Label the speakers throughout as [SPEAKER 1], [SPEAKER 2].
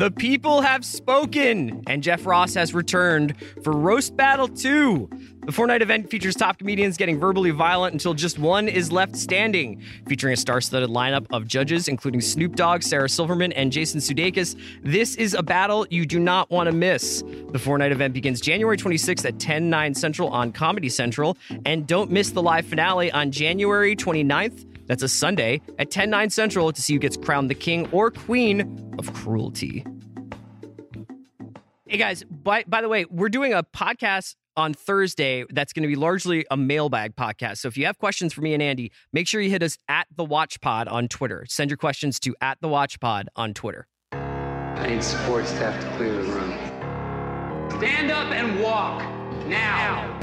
[SPEAKER 1] The people have spoken, and Jeff Ross has returned for Roast Battle 2. The night event features top comedians getting verbally violent until just one is left standing, featuring a star studded lineup of judges, including Snoop Dogg, Sarah Silverman, and Jason Sudeikis. This is a battle you do not want to miss. The night event begins January 26th at 10, 9 Central on Comedy Central, and don't miss the live finale on January 29th. That's a Sunday at 10, 9 Central to see who gets crowned the king or queen of cruelty. Hey guys, by, by the way, we're doing a podcast on Thursday that's going to be largely a mailbag podcast. So if you have questions for me and Andy, make sure you hit us at the Watch Pod on Twitter. Send your questions to at the Watch Pod on Twitter.
[SPEAKER 2] I need support staff to clear the room.
[SPEAKER 3] Stand up and walk now.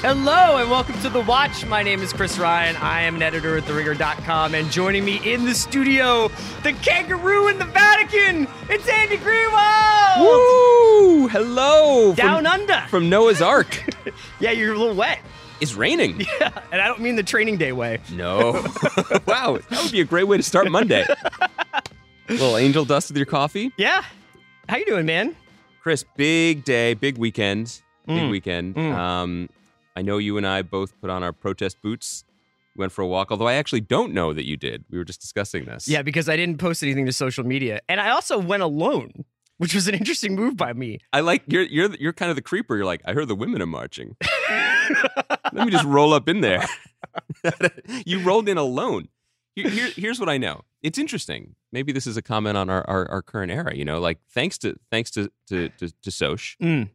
[SPEAKER 1] Hello and welcome to The Watch. My name is Chris Ryan. I am an editor at TheRinger.com. And joining me in the studio, the kangaroo in the Vatican, it's Andy Greenwald!
[SPEAKER 4] Woo! Hello!
[SPEAKER 1] Down
[SPEAKER 4] from,
[SPEAKER 1] under.
[SPEAKER 4] From Noah's Ark.
[SPEAKER 1] yeah, you're a little wet.
[SPEAKER 4] it's raining.
[SPEAKER 1] Yeah, and I don't mean the training day way.
[SPEAKER 4] No. wow, that would be a great way to start Monday. little angel dust with your coffee.
[SPEAKER 1] Yeah. How you doing, man?
[SPEAKER 4] Chris, big day, big weekend. Big
[SPEAKER 1] Mm.
[SPEAKER 4] weekend.
[SPEAKER 1] Mm.
[SPEAKER 4] Um, I know you and I both put on our protest boots, went for a walk, although I actually don't know that you did. We were just discussing this.
[SPEAKER 1] Yeah, because I didn't post anything to social media. And I also went alone, which was an interesting move by me.
[SPEAKER 4] I like you're you're you're kind of the creeper. You're like, I heard the women are marching. Let me just roll up in there. you rolled in alone. Here, here- here's what I know. It's interesting. Maybe this is a comment on our, our, our current era. You know, like thanks to thanks to to to, to Soch,
[SPEAKER 1] Mm.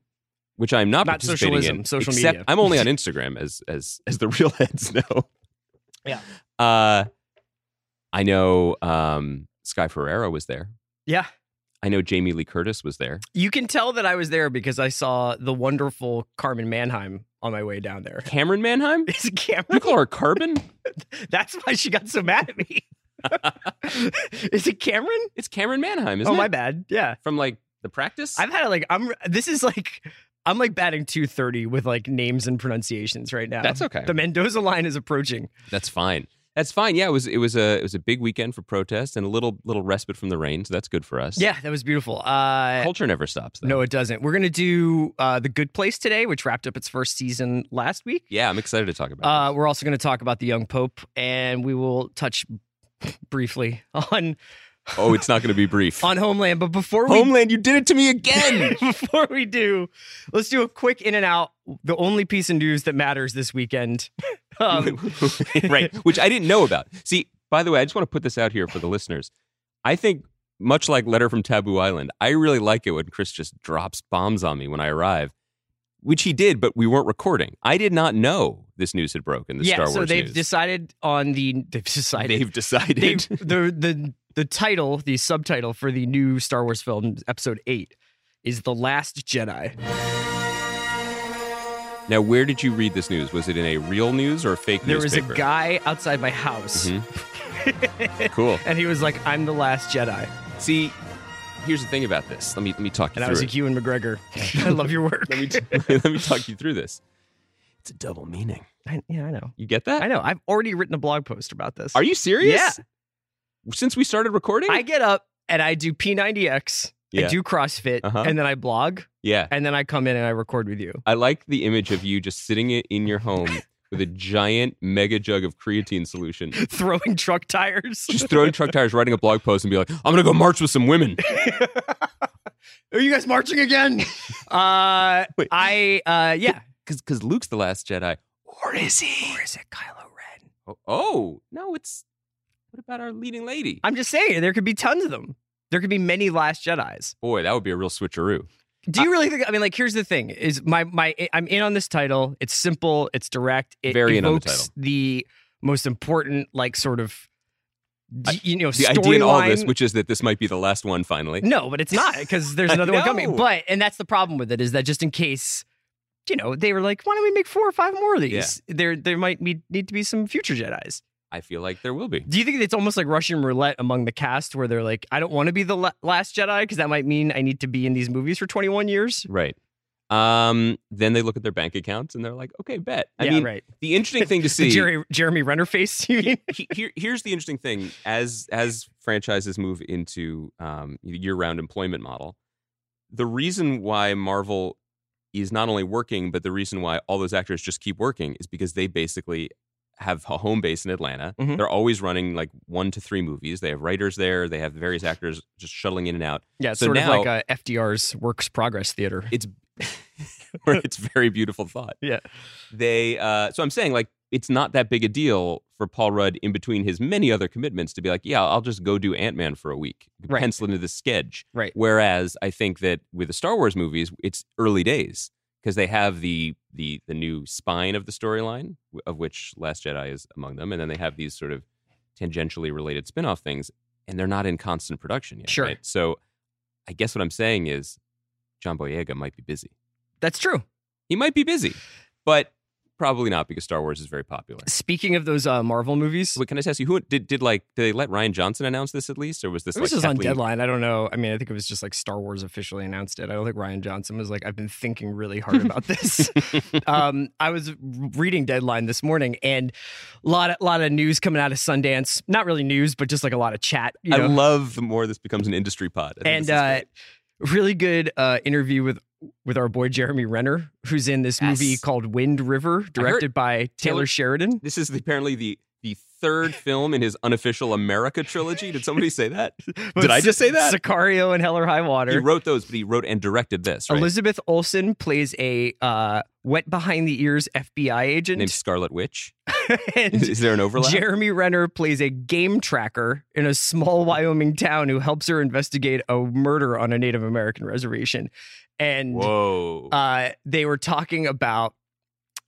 [SPEAKER 4] Which I'm not,
[SPEAKER 1] Not
[SPEAKER 4] participating
[SPEAKER 1] socialism,
[SPEAKER 4] in.
[SPEAKER 1] social
[SPEAKER 4] except
[SPEAKER 1] media.
[SPEAKER 4] I'm only on Instagram, as as as the real heads know.
[SPEAKER 1] Yeah.
[SPEAKER 4] Uh, I know um, Sky Ferreira was there.
[SPEAKER 1] Yeah.
[SPEAKER 4] I know Jamie Lee Curtis was there.
[SPEAKER 1] You can tell that I was there because I saw the wonderful Carmen Manheim on my way down there.
[SPEAKER 4] Camryn Manheim.
[SPEAKER 1] Is it
[SPEAKER 4] You
[SPEAKER 1] Camryn?
[SPEAKER 4] call her Carbon?
[SPEAKER 1] That's why she got so mad at me. Is it Camryn?
[SPEAKER 4] It's Camryn Manheim, isn't
[SPEAKER 1] oh,
[SPEAKER 4] it?
[SPEAKER 1] my bad. Yeah.
[SPEAKER 4] From like the practice.
[SPEAKER 1] I've had it like I'm this is like I'm like batting 230 with like names and pronunciations right now.
[SPEAKER 4] That's okay.
[SPEAKER 1] The Mendoza line is approaching.
[SPEAKER 4] That's fine. That's fine. Yeah, it was it was a it was a big weekend for protest and a little little respite from the rain, so that's good for us.
[SPEAKER 1] Yeah, that was beautiful. Uh
[SPEAKER 4] Culture never stops. Though.
[SPEAKER 1] no, it doesn't. We're gonna do uh, the Good Place today, which wrapped up its first season last week.
[SPEAKER 4] Yeah, I'm excited to talk about.
[SPEAKER 1] Uh,
[SPEAKER 4] this.
[SPEAKER 1] we're also going to talk about the young pope, and we will touch briefly on
[SPEAKER 4] Oh, it's not going to be brief.
[SPEAKER 1] on Homeland. But before we
[SPEAKER 4] Homeland, you did it to me again.
[SPEAKER 1] before we do, let's do a quick in and out. The only piece of news that matters this weekend. Um,
[SPEAKER 4] right, which I didn't know about. See, by the way, I just want to put this out here for the listeners. I think much like Letter from Taboo Island, I really like it when Chris just drops bombs on me when I arrive. Which he did, but we weren't recording. I did not know this news had broken. The
[SPEAKER 1] yeah,
[SPEAKER 4] Star Wars
[SPEAKER 1] so they've
[SPEAKER 4] news.
[SPEAKER 1] decided on the they've decided
[SPEAKER 4] They've decided.
[SPEAKER 1] they've, the the the title, the subtitle for the new Star Wars film, Episode Eight, is the Last Jedi.
[SPEAKER 4] Now, where did you read this news? Was it in a real news or a fake news?
[SPEAKER 1] There was a guy outside my house,
[SPEAKER 4] Mhm. Cool.
[SPEAKER 1] and he was like, "I'm the Last Jedi,"
[SPEAKER 4] See, here's the thing about this. Let me let me talk you
[SPEAKER 1] and I was
[SPEAKER 4] it.
[SPEAKER 1] like, "Ewan McGregor, I love your work."
[SPEAKER 4] let me let me talk you through this. It's a double meaning.
[SPEAKER 1] I, yeah, I know.
[SPEAKER 4] You get that?
[SPEAKER 1] I know. I've already written a blog post about this.
[SPEAKER 4] Are you serious?
[SPEAKER 1] Yeah.
[SPEAKER 4] Since we started recording?
[SPEAKER 1] I get up and I do P90X, I
[SPEAKER 4] Yeah.
[SPEAKER 1] do CrossFit,
[SPEAKER 4] Uh-huh.
[SPEAKER 1] and then I blog,
[SPEAKER 4] yeah.
[SPEAKER 1] and then I come in and I record with you.
[SPEAKER 4] I like the image of you just sitting i- in your home with a giant mega jug of creatine solution,
[SPEAKER 1] Throwing truck tires.
[SPEAKER 4] just throwing truck tires, writing a blog post, and be like, "I'm gonna go march with some women."
[SPEAKER 1] Are you guys marching again? uh,
[SPEAKER 4] Wait.
[SPEAKER 1] I uh, yeah.
[SPEAKER 4] Because because Luke's the last Jedi, or is he?
[SPEAKER 1] Or is it Kylo Ren?
[SPEAKER 4] Oh, oh no, it's what about our leading lady?
[SPEAKER 1] I'm just saying there could be tons of them. There could be many Last Jedi's.
[SPEAKER 4] Boy, that would be a real switcheroo.
[SPEAKER 1] Do you really think? I mean, like, here's the thing: is my my I'm in on this title. It's simple. It's direct. It
[SPEAKER 4] Very in on the
[SPEAKER 1] evokes
[SPEAKER 4] title.
[SPEAKER 1] the most important, like, sort of, d- you know,
[SPEAKER 4] The idea in all this, which is that this might be the last one finally.
[SPEAKER 1] No, but it's not because there's another one coming. But and that's the problem with it is that just in case, you know, they were like, why don't we make four or five more of these? There there might be, need to be some future Jedi's.
[SPEAKER 4] I feel like there will be.
[SPEAKER 1] Do you think it's almost like Russian roulette among the cast, where they're like, I don't want to be the la- last Jedi because that might mean I need to be in these movies for 21 years?
[SPEAKER 4] Right. Um, then they look at their bank accounts and they're like, okay, bet. I
[SPEAKER 1] yeah,
[SPEAKER 4] mean,
[SPEAKER 1] right.
[SPEAKER 4] the interesting thing to see.
[SPEAKER 1] Jerry, Jeremy Renner face. You mean?
[SPEAKER 4] he- here, here's the interesting thing: as as franchises move into um, year-round employment model, the reason why Marvel is not only working, but the reason why all those actors just keep working is because they basically have a home base in Atlanta.
[SPEAKER 1] Mhm.
[SPEAKER 4] They're always running like one to three movies. They have writers there. They have various actors just shuttling in and out.
[SPEAKER 1] Yeah, it's
[SPEAKER 4] So
[SPEAKER 1] sort
[SPEAKER 4] now-
[SPEAKER 1] of like a FDR's Works Progress Theater.
[SPEAKER 4] It's it's very beautiful thought.
[SPEAKER 1] Yeah.
[SPEAKER 4] They uh, so I'm saying like it's not that big a deal for Paul Rudd in between his many other commitments to be like, yeah, I'll just go do Ant Man for a week,
[SPEAKER 1] Right.
[SPEAKER 4] pencil into the sketch.
[SPEAKER 1] Right.
[SPEAKER 4] Whereas I think that with the Star Wars movies, it's early days because they have the the the new spine of the storyline, of which Last Jedi is among them, and then they have these sort of tangentially related spin-off things, and they're not in constant production yet.
[SPEAKER 1] Sure.
[SPEAKER 4] right? So I guess what I'm saying is John Boyega might be busy.
[SPEAKER 1] That's true.
[SPEAKER 4] He might be busy, but probably not because Star Wars is very popular.
[SPEAKER 1] Speaking of those uh, Marvel movies,
[SPEAKER 4] Wait, can I just ask you who did did like did they let Rian Johnson announce this at least, or was this
[SPEAKER 1] was
[SPEAKER 4] like
[SPEAKER 1] just on deadline. I don't know. I mean, I think it was just like Star Wars officially announced it. I don't think Rian Johnson was like, I've been thinking really hard about this. um, I was reading Deadline this morning, and a lot of lot of news coming out of Sundance. Not really news, but just like a lot of chat. You know?
[SPEAKER 4] I love the more this becomes an industry pod.
[SPEAKER 1] And uh, really good uh, interview with with our boy Jeremy Renner, who's in this movie called Wind River, directed by Taylor,
[SPEAKER 4] Taylor-
[SPEAKER 1] Sheridan.
[SPEAKER 4] this is the, apparently the the third film in his unofficial America trilogy. Did somebody say that? Did I just say that?
[SPEAKER 1] Sicario and Hell or High Water.
[SPEAKER 4] He wrote those, but he wrote and directed this. Right?
[SPEAKER 1] Elizabeth Olsen plays a uh, wet behind the ears FBI agent,
[SPEAKER 4] named Scarlet Witch. Is there an overlap?
[SPEAKER 1] Jeremy Renner plays a game tracker in a small Wyoming town who helps her investigate a murder on a Native American reservation. And
[SPEAKER 4] Whoa.
[SPEAKER 1] uh, they were talking about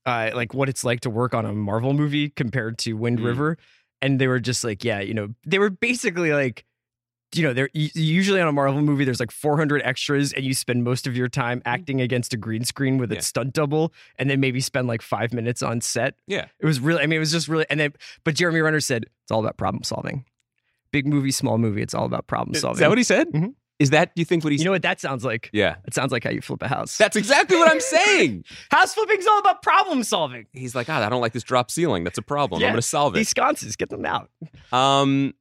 [SPEAKER 1] uh, like what it's like to work on a Marvel movie compared to Wind
[SPEAKER 4] Mm.
[SPEAKER 1] River, and they were just like, yeah, you know, they were basically like. You know, they're usually on a Marvel movie. There's like 400 extras, and you spend most of your time acting against a green screen with.
[SPEAKER 4] Yeah.
[SPEAKER 1] its stunt double, and then maybe spend like five minutes on set.
[SPEAKER 4] yeah.
[SPEAKER 1] It was really, I mean, it was just really, and then, but Jeremy Renner said it's all about problem solving. Big movie, small movie, it's all about problem solving.
[SPEAKER 4] Is that what he said?
[SPEAKER 1] Mhm.
[SPEAKER 4] Is that? Do you think what he?
[SPEAKER 1] you know what that sounds like?
[SPEAKER 4] yeah.
[SPEAKER 1] It sounds like how you flip a house.
[SPEAKER 4] That's exactly what I'm saying.
[SPEAKER 1] house flipping's all about problem solving.
[SPEAKER 4] He's like, ah, I don't like this drop ceiling. That's a problem.
[SPEAKER 1] Yeah.
[SPEAKER 4] I'm going to solve it.
[SPEAKER 1] These sconces, get them out.
[SPEAKER 4] Um,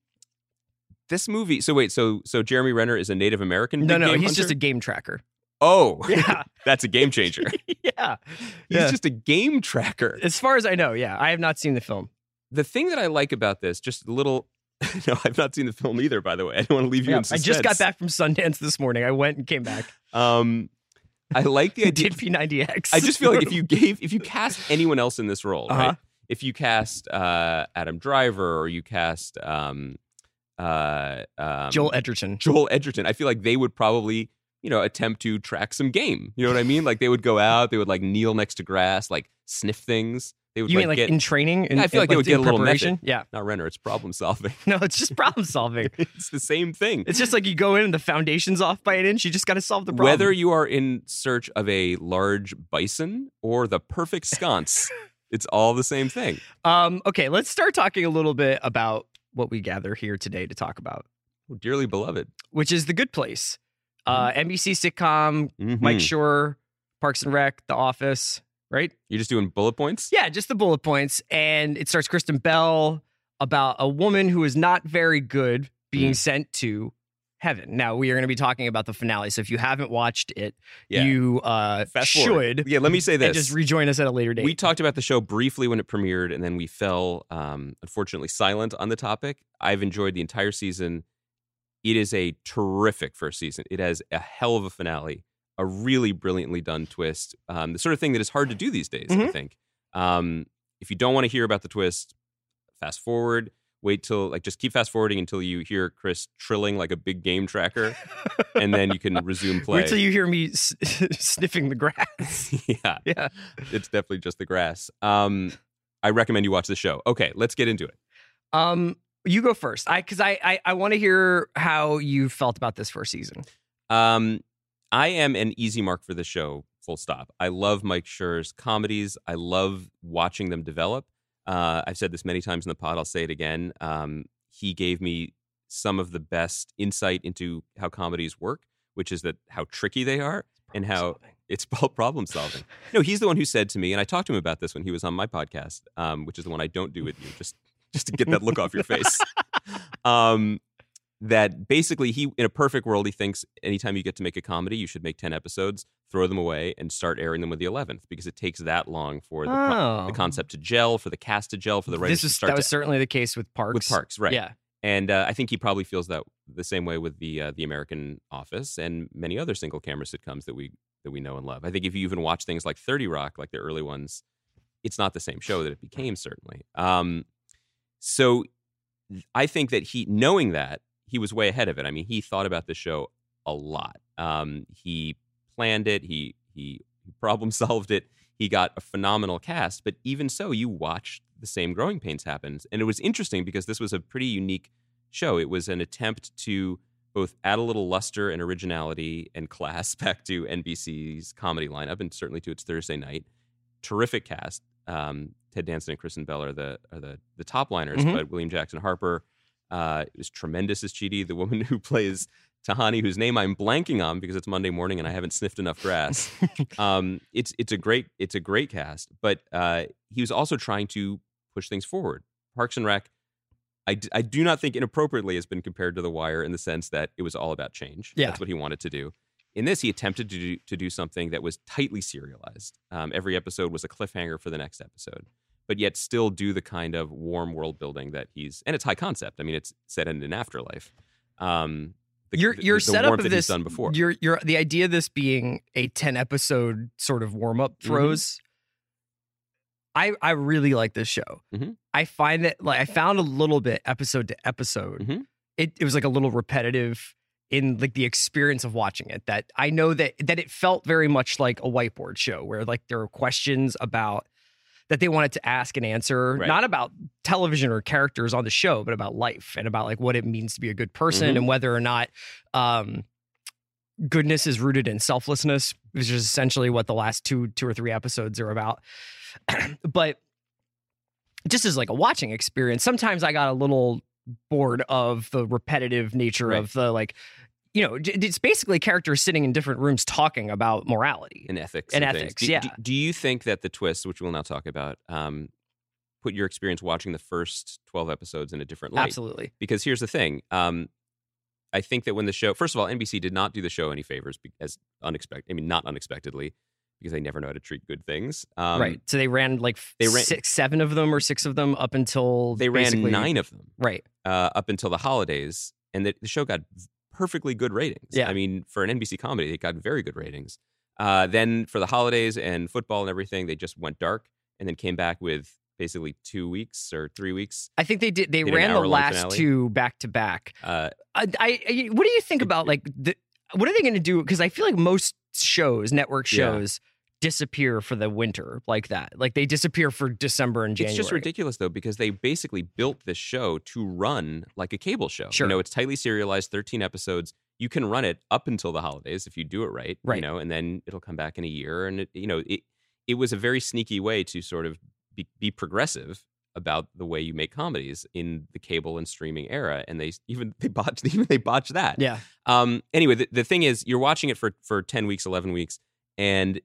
[SPEAKER 4] this movie. So wait. So so Jeremy Renner is a Native American.
[SPEAKER 1] No, no, he's just a game tracker.
[SPEAKER 4] Oh,
[SPEAKER 1] Yeah,
[SPEAKER 4] that's a game changer.
[SPEAKER 1] yeah.
[SPEAKER 4] He's
[SPEAKER 1] Yeah.
[SPEAKER 4] just a game tracker.
[SPEAKER 1] As far as I know, yeah, I have not seen the film.
[SPEAKER 4] The thing that I like about this, just a little. no, I've not seen the film either. By the way, I don't want to leave you
[SPEAKER 1] Yeah,
[SPEAKER 4] in suspense.
[SPEAKER 1] I just got back from Sundance this morning. I went and came back.
[SPEAKER 4] Um, I like the idea.
[SPEAKER 1] Did P90X.
[SPEAKER 4] I just feel like if you gave, if you cast anyone else in this role,
[SPEAKER 1] Uh-huh.
[SPEAKER 4] right? If you cast uh, Adam Driver or you cast um, uh, um,
[SPEAKER 1] Joel Edgerton.
[SPEAKER 4] Joel Edgerton, I feel like they would probably, you know, attempt to track some game. You know what I mean? Like they would go out, they would like kneel next to grass, like sniff things. They would
[SPEAKER 1] You
[SPEAKER 4] like,
[SPEAKER 1] mean like
[SPEAKER 4] get
[SPEAKER 1] in training? In,
[SPEAKER 4] I feel like they would get a little
[SPEAKER 1] preparation?
[SPEAKER 4] method.
[SPEAKER 1] Yeah.
[SPEAKER 4] not Renner. It's problem solving.
[SPEAKER 1] No, it's just problem solving.
[SPEAKER 4] it's the same thing.
[SPEAKER 1] It's just like you go in and the foundation's off by an inch. You just got to solve the problem.
[SPEAKER 4] Whether you are in search of a large bison or the perfect sconce, it's all the same thing.
[SPEAKER 1] um, okay, let's start talking a little bit about what we gather here today to talk about,
[SPEAKER 4] Oh, dearly beloved.
[SPEAKER 1] which is The Good Place, uh, NBC sitcom,
[SPEAKER 4] Mhm.
[SPEAKER 1] Mike Schur, Parks and Rec, The Office, right?
[SPEAKER 4] You're just doing bullet points?
[SPEAKER 1] Yeah, just the bullet points. And it starts Kristen Bell about a woman who is not very good being
[SPEAKER 4] Mm.
[SPEAKER 1] sent to heaven. Now, we are going to be talking about the finale. So if you haven't watched it,
[SPEAKER 4] Yeah.
[SPEAKER 1] you uh, should.
[SPEAKER 4] forward. Yeah, let me say this.
[SPEAKER 1] Just rejoin us at a later date.
[SPEAKER 4] We talked about the show briefly when it premiered, and then we fell, um, unfortunately, silent on the topic. I've enjoyed the entire season. It is a terrific first season. It has a hell of a finale, a really brilliantly done twist, um, the sort of thing that is hard to do these days, I
[SPEAKER 1] Mhm.
[SPEAKER 4] think. Um, if you don't want to hear about the twist, fast forward. Wait till like just keep fast forwarding until you hear Chris trilling like a big game tracker, and then you can resume play.
[SPEAKER 1] Wait till you hear me s- sniffing the grass.
[SPEAKER 4] yeah,
[SPEAKER 1] yeah.
[SPEAKER 4] it's definitely just the grass. Um, I recommend you watch the show. Okay, let's get into it.
[SPEAKER 1] Um, you go first. I because I I, I want to hear how you felt about this first season.
[SPEAKER 4] Um, I am an easy mark for the show. Full stop. I love Mike Schur's comedies. I love watching them develop. Uh, I've said this many times in the pod. I'll say it again. Um, he gave me some of the best insight into how comedies work, which is that how tricky they are and how It's called problem solving. No, he's the one who said to me, and I talked to him about this when he was on my podcast, um, which is the one I don't do with you, just just to get that look off your face. Um, that basically he in a perfect world he thinks anytime you get to make a comedy you should make 10 episodes throw them away and start airing them with the 11th because it takes that long for the, pro-
[SPEAKER 1] Oh.
[SPEAKER 4] the concept to gel for the cast to gel for the writers
[SPEAKER 1] This
[SPEAKER 4] to start
[SPEAKER 1] that was
[SPEAKER 4] to,
[SPEAKER 1] certainly the case with Parks.
[SPEAKER 4] with parks right
[SPEAKER 1] Yeah.
[SPEAKER 4] and uh, I think he probably feels that the same way with the uh, the American Office and many other single camera sitcoms that we that we know and love. I think if you even watch things like Thirty Rock, like the early ones, it's not the same show that it became. Certainly, um, so I think that he knowing that he was way ahead of it. I mean, he thought about the show a lot. Um, he planned it. He he problem solved it. He got a phenomenal cast, but even so, you watched the same growing pains happen. And it was interesting because this was a pretty unique show. It was an attempt to both add a little luster and originality and class back to NBC's comedy lineup and certainly to its Thursday night. Terrific cast. Um, Ted Danson and Kristen Bell are the are the the top liners,
[SPEAKER 1] Mhm.
[SPEAKER 4] but William Jackson Harper uh, was tremendous as Chidi, the woman who plays Tahani, whose name I'm blanking on because it's Monday morning and I haven't sniffed enough grass. um, it's it's a great it's a great cast, but uh, he was also trying to push things forward. Parks and Rec, I, d- I do not think inappropriately has been compared to The Wire in the sense that it was all about change.
[SPEAKER 1] Yeah.
[SPEAKER 4] that's what he wanted to do. In this, he attempted to do, to do something that was tightly serialized. Um, every episode was a cliffhanger for the next episode, but yet still do the kind of warm world building that he's and it's high concept. I mean, it's set in an afterlife. Um, the,
[SPEAKER 1] your your
[SPEAKER 4] the
[SPEAKER 1] setup of this
[SPEAKER 4] done before.
[SPEAKER 1] Your your the idea of this being a 10 episode sort of warm up
[SPEAKER 4] Mm-hmm.
[SPEAKER 1] throws. I I really like this show.
[SPEAKER 4] Mhm.
[SPEAKER 1] I find that like I found a little bit episode to episode.
[SPEAKER 4] Mhm.
[SPEAKER 1] It it was like a little repetitive in like the experience of watching it that I know that that it felt very much like a whiteboard show where like there were questions about that they wanted to ask and answer
[SPEAKER 4] Right.
[SPEAKER 1] not about television or characters on the show but about life and about like what it means to be a good person
[SPEAKER 4] Mhm.
[SPEAKER 1] and whether or not um goodness is rooted in selflessness which is essentially what the last two two or three episodes are about but just as like a watching experience sometimes i got a little bored of the repetitive nature
[SPEAKER 4] Right.
[SPEAKER 1] of the like you know it's basically characters sitting in different rooms talking about morality
[SPEAKER 4] and ethics
[SPEAKER 1] And
[SPEAKER 4] things.
[SPEAKER 1] ethics,
[SPEAKER 4] Do,
[SPEAKER 1] yeah.
[SPEAKER 4] Do, do you think that the twist, which we'll now talk about, um, put your experience watching the first twelve episodes in a different light?
[SPEAKER 1] absolutely
[SPEAKER 4] Because here's the thing. Um, I think that when the show, first of all, NBC did not do the show any favors as unexpected. I mean, not unexpectedly, because they never know how to treat good things. Um,
[SPEAKER 1] right so they ran like
[SPEAKER 4] they
[SPEAKER 1] they
[SPEAKER 4] ran-
[SPEAKER 1] six seven of them or six of them up until
[SPEAKER 4] They ran nine of them
[SPEAKER 1] right
[SPEAKER 4] uh, up until the holidays, and the, the show got perfectly good ratings.
[SPEAKER 1] Yeah.
[SPEAKER 4] I mean, for an NBC comedy, it got very good ratings. Uh, then for the holidays and football and everything, they just went dark, and then came back with basically two weeks or three weeks.
[SPEAKER 1] i think they did they
[SPEAKER 4] an
[SPEAKER 1] ran the last
[SPEAKER 4] finale?
[SPEAKER 1] two back to back
[SPEAKER 4] Uh,
[SPEAKER 1] I, I, I- what do you think about like the what are they going to do? Because I feel like most shows, network
[SPEAKER 4] Yeah.
[SPEAKER 1] Disappear for the winter like that. Like they disappear for December and January.
[SPEAKER 4] It's just ridiculous though because they basically built this show to run like a cable show.
[SPEAKER 1] Sure.
[SPEAKER 4] You know, it's tightly serialized, 13 episodes. You can run it up until the holidays if you do it right,
[SPEAKER 1] Right.
[SPEAKER 4] you know, and then it'll come back in a year and it, you know, it it was a very sneaky way to sort of be, be progressive about the way you make comedies in the cable and streaming era and they even they botched even they botched that.
[SPEAKER 1] Yeah,
[SPEAKER 4] Um, anyway, the, the thing is, you're watching it for for ten weeks, eleven weeks, and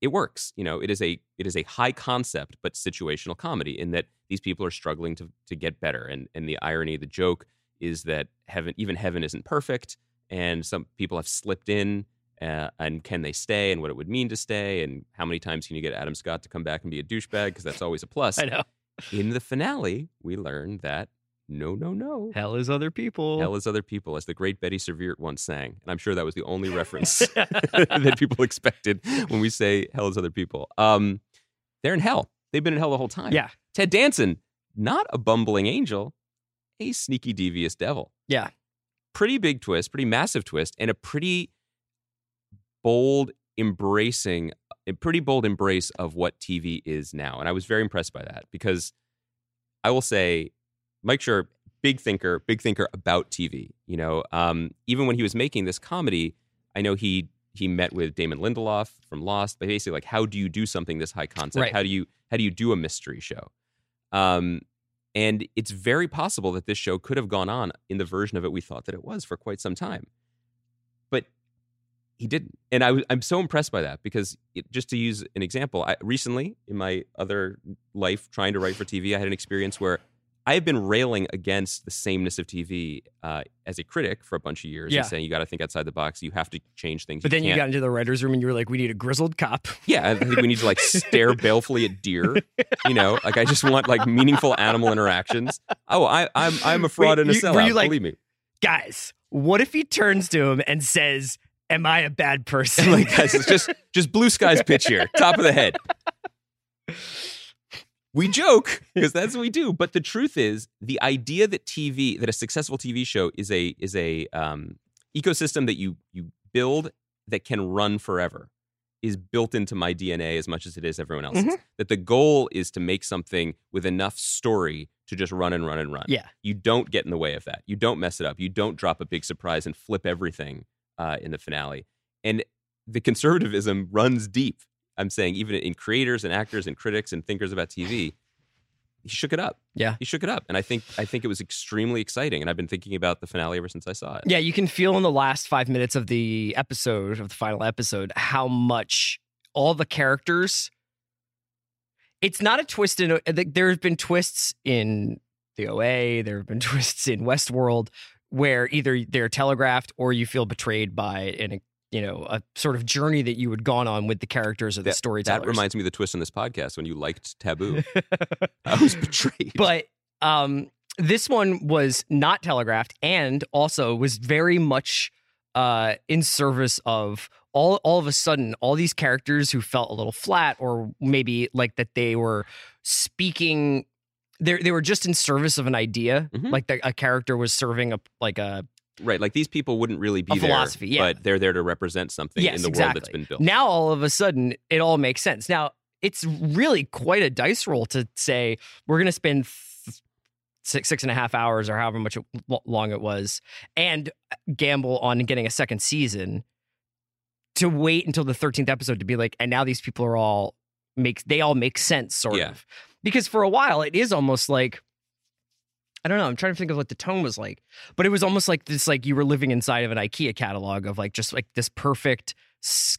[SPEAKER 4] it works. You know, it is a it is a high concept but situational comedy in that these people are struggling to to get better, and and the irony, the joke is that heaven, even heaven, isn't perfect, and some people have slipped in. Uh, and can they stay, and what it would mean to stay, and how many times can you get Adam Scott to come back and be a douchebag? Because that's always a plus.
[SPEAKER 1] I know.
[SPEAKER 4] In the finale, we learn that no, no, no,
[SPEAKER 1] Hell is other people.
[SPEAKER 4] Hell is other people, as the great Betty Serviert once sang. And I'm sure that was the only reference that people expected when we say hell is other people. Um, they're in hell. They've been in hell the whole time.
[SPEAKER 1] yeah,
[SPEAKER 4] Ted Danson, not a bumbling angel, a sneaky, devious devil.
[SPEAKER 1] yeah.
[SPEAKER 4] Pretty big twist, pretty massive twist, and a pretty bold embracing, a pretty bold embrace of what TV is now. And I was very impressed by that because I will say, Mike Schur, big thinker, big thinker about TV. You know, um, even when he was making this comedy, I know he he met with Damon Lindelof from Lost. But basically, like, how do you do something this high concept?
[SPEAKER 1] Right.
[SPEAKER 4] How do you how do you do a mystery show? Um, and it's very possible that this show could have gone on in the version of it we thought that it was for quite some time. But he didn't, and I I'm so impressed by that because it, just to use an example, I recently in my other life trying to write for TV, I had an experience where I have been railing against the sameness of TV uh, as a critic for a bunch of years
[SPEAKER 1] Yeah.
[SPEAKER 4] and saying you got to think outside the box, you have to change things.
[SPEAKER 1] But then you
[SPEAKER 4] can't-
[SPEAKER 1] got into the writer's room and you were like, we need a grizzled cop.
[SPEAKER 4] Yeah, I think we need to like stare balefully at deer. You know, like I just want like meaningful animal interactions. Oh, I, I'm I'm a fraud
[SPEAKER 1] Wait,
[SPEAKER 4] and a
[SPEAKER 1] you-
[SPEAKER 4] sellout.
[SPEAKER 1] you like-
[SPEAKER 4] believe me.
[SPEAKER 1] Guys, what if he turns to him and says, Am I a bad person?
[SPEAKER 4] like guys, it's just just blue skies pitch here, top of the head. We joke because that's what we do, but the truth is, the idea that TV, that a successful TV show is a is a um, ecosystem that you you build that can run forever, is built into my DNA as much as it is everyone else's.
[SPEAKER 1] Mhm.
[SPEAKER 4] That the goal is to make something with enough story to just run and run and run.
[SPEAKER 1] yeah.
[SPEAKER 4] You don't get in the way of that. You don't mess it up. You don't drop a big surprise and flip everything uh, in the finale. And the conservatism runs deep. I'm saying even in creators and actors and critics and thinkers about TV, he shook it up.
[SPEAKER 1] Yeah.
[SPEAKER 4] He shook it up, and I think I think it was extremely exciting. And I've been thinking about the finale ever since I saw it.
[SPEAKER 1] Yeah, you can feel in the last five minutes of the episode, of the final episode, how much all the characters. It's not a twist in. There have been twists in the OA. There have been twists in Westworld where either they're telegraphed or you feel betrayed by an, you know, a sort of journey that you had gone on with the characters or the
[SPEAKER 4] That-
[SPEAKER 1] storytellers.
[SPEAKER 4] That reminds me of the twist in this podcast when you liked Taboo. I was betrayed.
[SPEAKER 1] but um this one was not telegraphed and also was very much uh in service of all all of a sudden all these characters who felt a little flat or maybe like that they were speaking they they were just in service of an idea
[SPEAKER 4] Mhm.
[SPEAKER 1] like the, a character was serving a like a
[SPEAKER 4] right, like these people wouldn't really be
[SPEAKER 1] A
[SPEAKER 4] there,
[SPEAKER 1] philosophy, yeah.
[SPEAKER 4] but they're there to represent something
[SPEAKER 1] yes
[SPEAKER 4] in the
[SPEAKER 1] exactly
[SPEAKER 4] world that's been built.
[SPEAKER 1] now all of a sudden it all makes sense now it's really quite a dice roll to say we're going to spend th- six six and a half hours or however much it, long it was and uh, gamble on getting a second season to wait until the 13th episode to be like and now these people are all make they all make sense sort
[SPEAKER 4] Yeah.
[SPEAKER 1] of because for a while it is almost like I don't know. I'm trying to think of what the tone was like, but it was almost like this, like you were living inside of an IKEA catalog of like just like this perfect,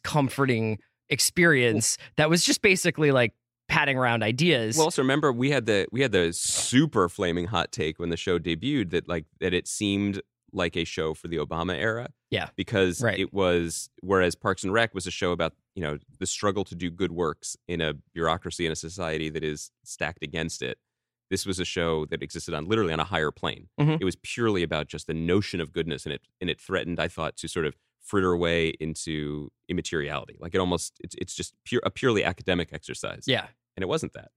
[SPEAKER 1] comforting experience that was just basically like patting around ideas.
[SPEAKER 4] Well, also remember we had the we had the super flaming hot take when the show debuted that like that it seemed like a show for the Obama era.
[SPEAKER 1] Yeah.
[SPEAKER 4] Because
[SPEAKER 1] Right.
[SPEAKER 4] it was whereas Parks and Rec was a show about, you know, the struggle to do good works in a bureaucracy in a society that is stacked against it. This was a show that existed on literally on a higher plane.
[SPEAKER 1] Mhm.
[SPEAKER 4] It was purely about just the notion of goodness and it and it threatened, I thought, to sort of fritter away into immateriality. Like it almost it's it's just pure a purely academic exercise
[SPEAKER 1] yeah.
[SPEAKER 4] and it wasn't that.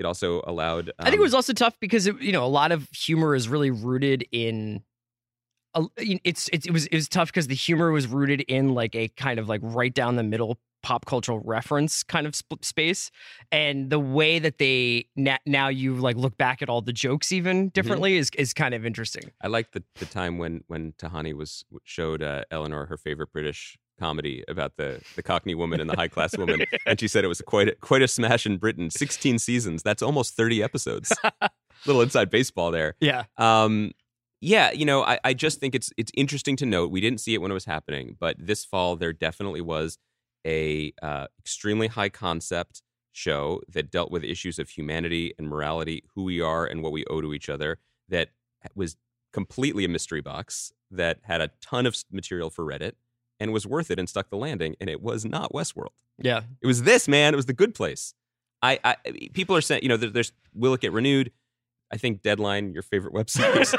[SPEAKER 4] It also allowed.
[SPEAKER 1] I think it
[SPEAKER 4] um,
[SPEAKER 1] was also tough because it, you know a lot of humor is really rooted in. a- It's, it's it was it was tough because the humor was rooted in like a kind of like right down the middle pop cultural reference kind of sp- space, and the way that they na- now you like look back at all the jokes even differently is is kind of interesting.
[SPEAKER 4] I like the, the time when when Tahani was showed uh, Eleanor her favorite British comedy about the the Cockney woman and the high class woman, and she said it was quite a, quite a smash in Britain. Sixteen seasons. That's almost thirty episodes. Little inside baseball there.
[SPEAKER 1] Yeah,
[SPEAKER 4] Um, yeah, you know, I, I just think it's it's interesting to note. We didn't see it when it was happening, but this fall there definitely was a uh, extremely high concept show that dealt with issues of humanity and morality, who we are and what we owe to each other. That was completely a mystery box that had a ton of material for Reddit and was worth it and stuck the landing. And it was not Westworld.
[SPEAKER 1] yeah,
[SPEAKER 4] It was this man. It was the good place. I, I people are saying, you know, there, there's will it get renewed? I think Deadline, your favorite website,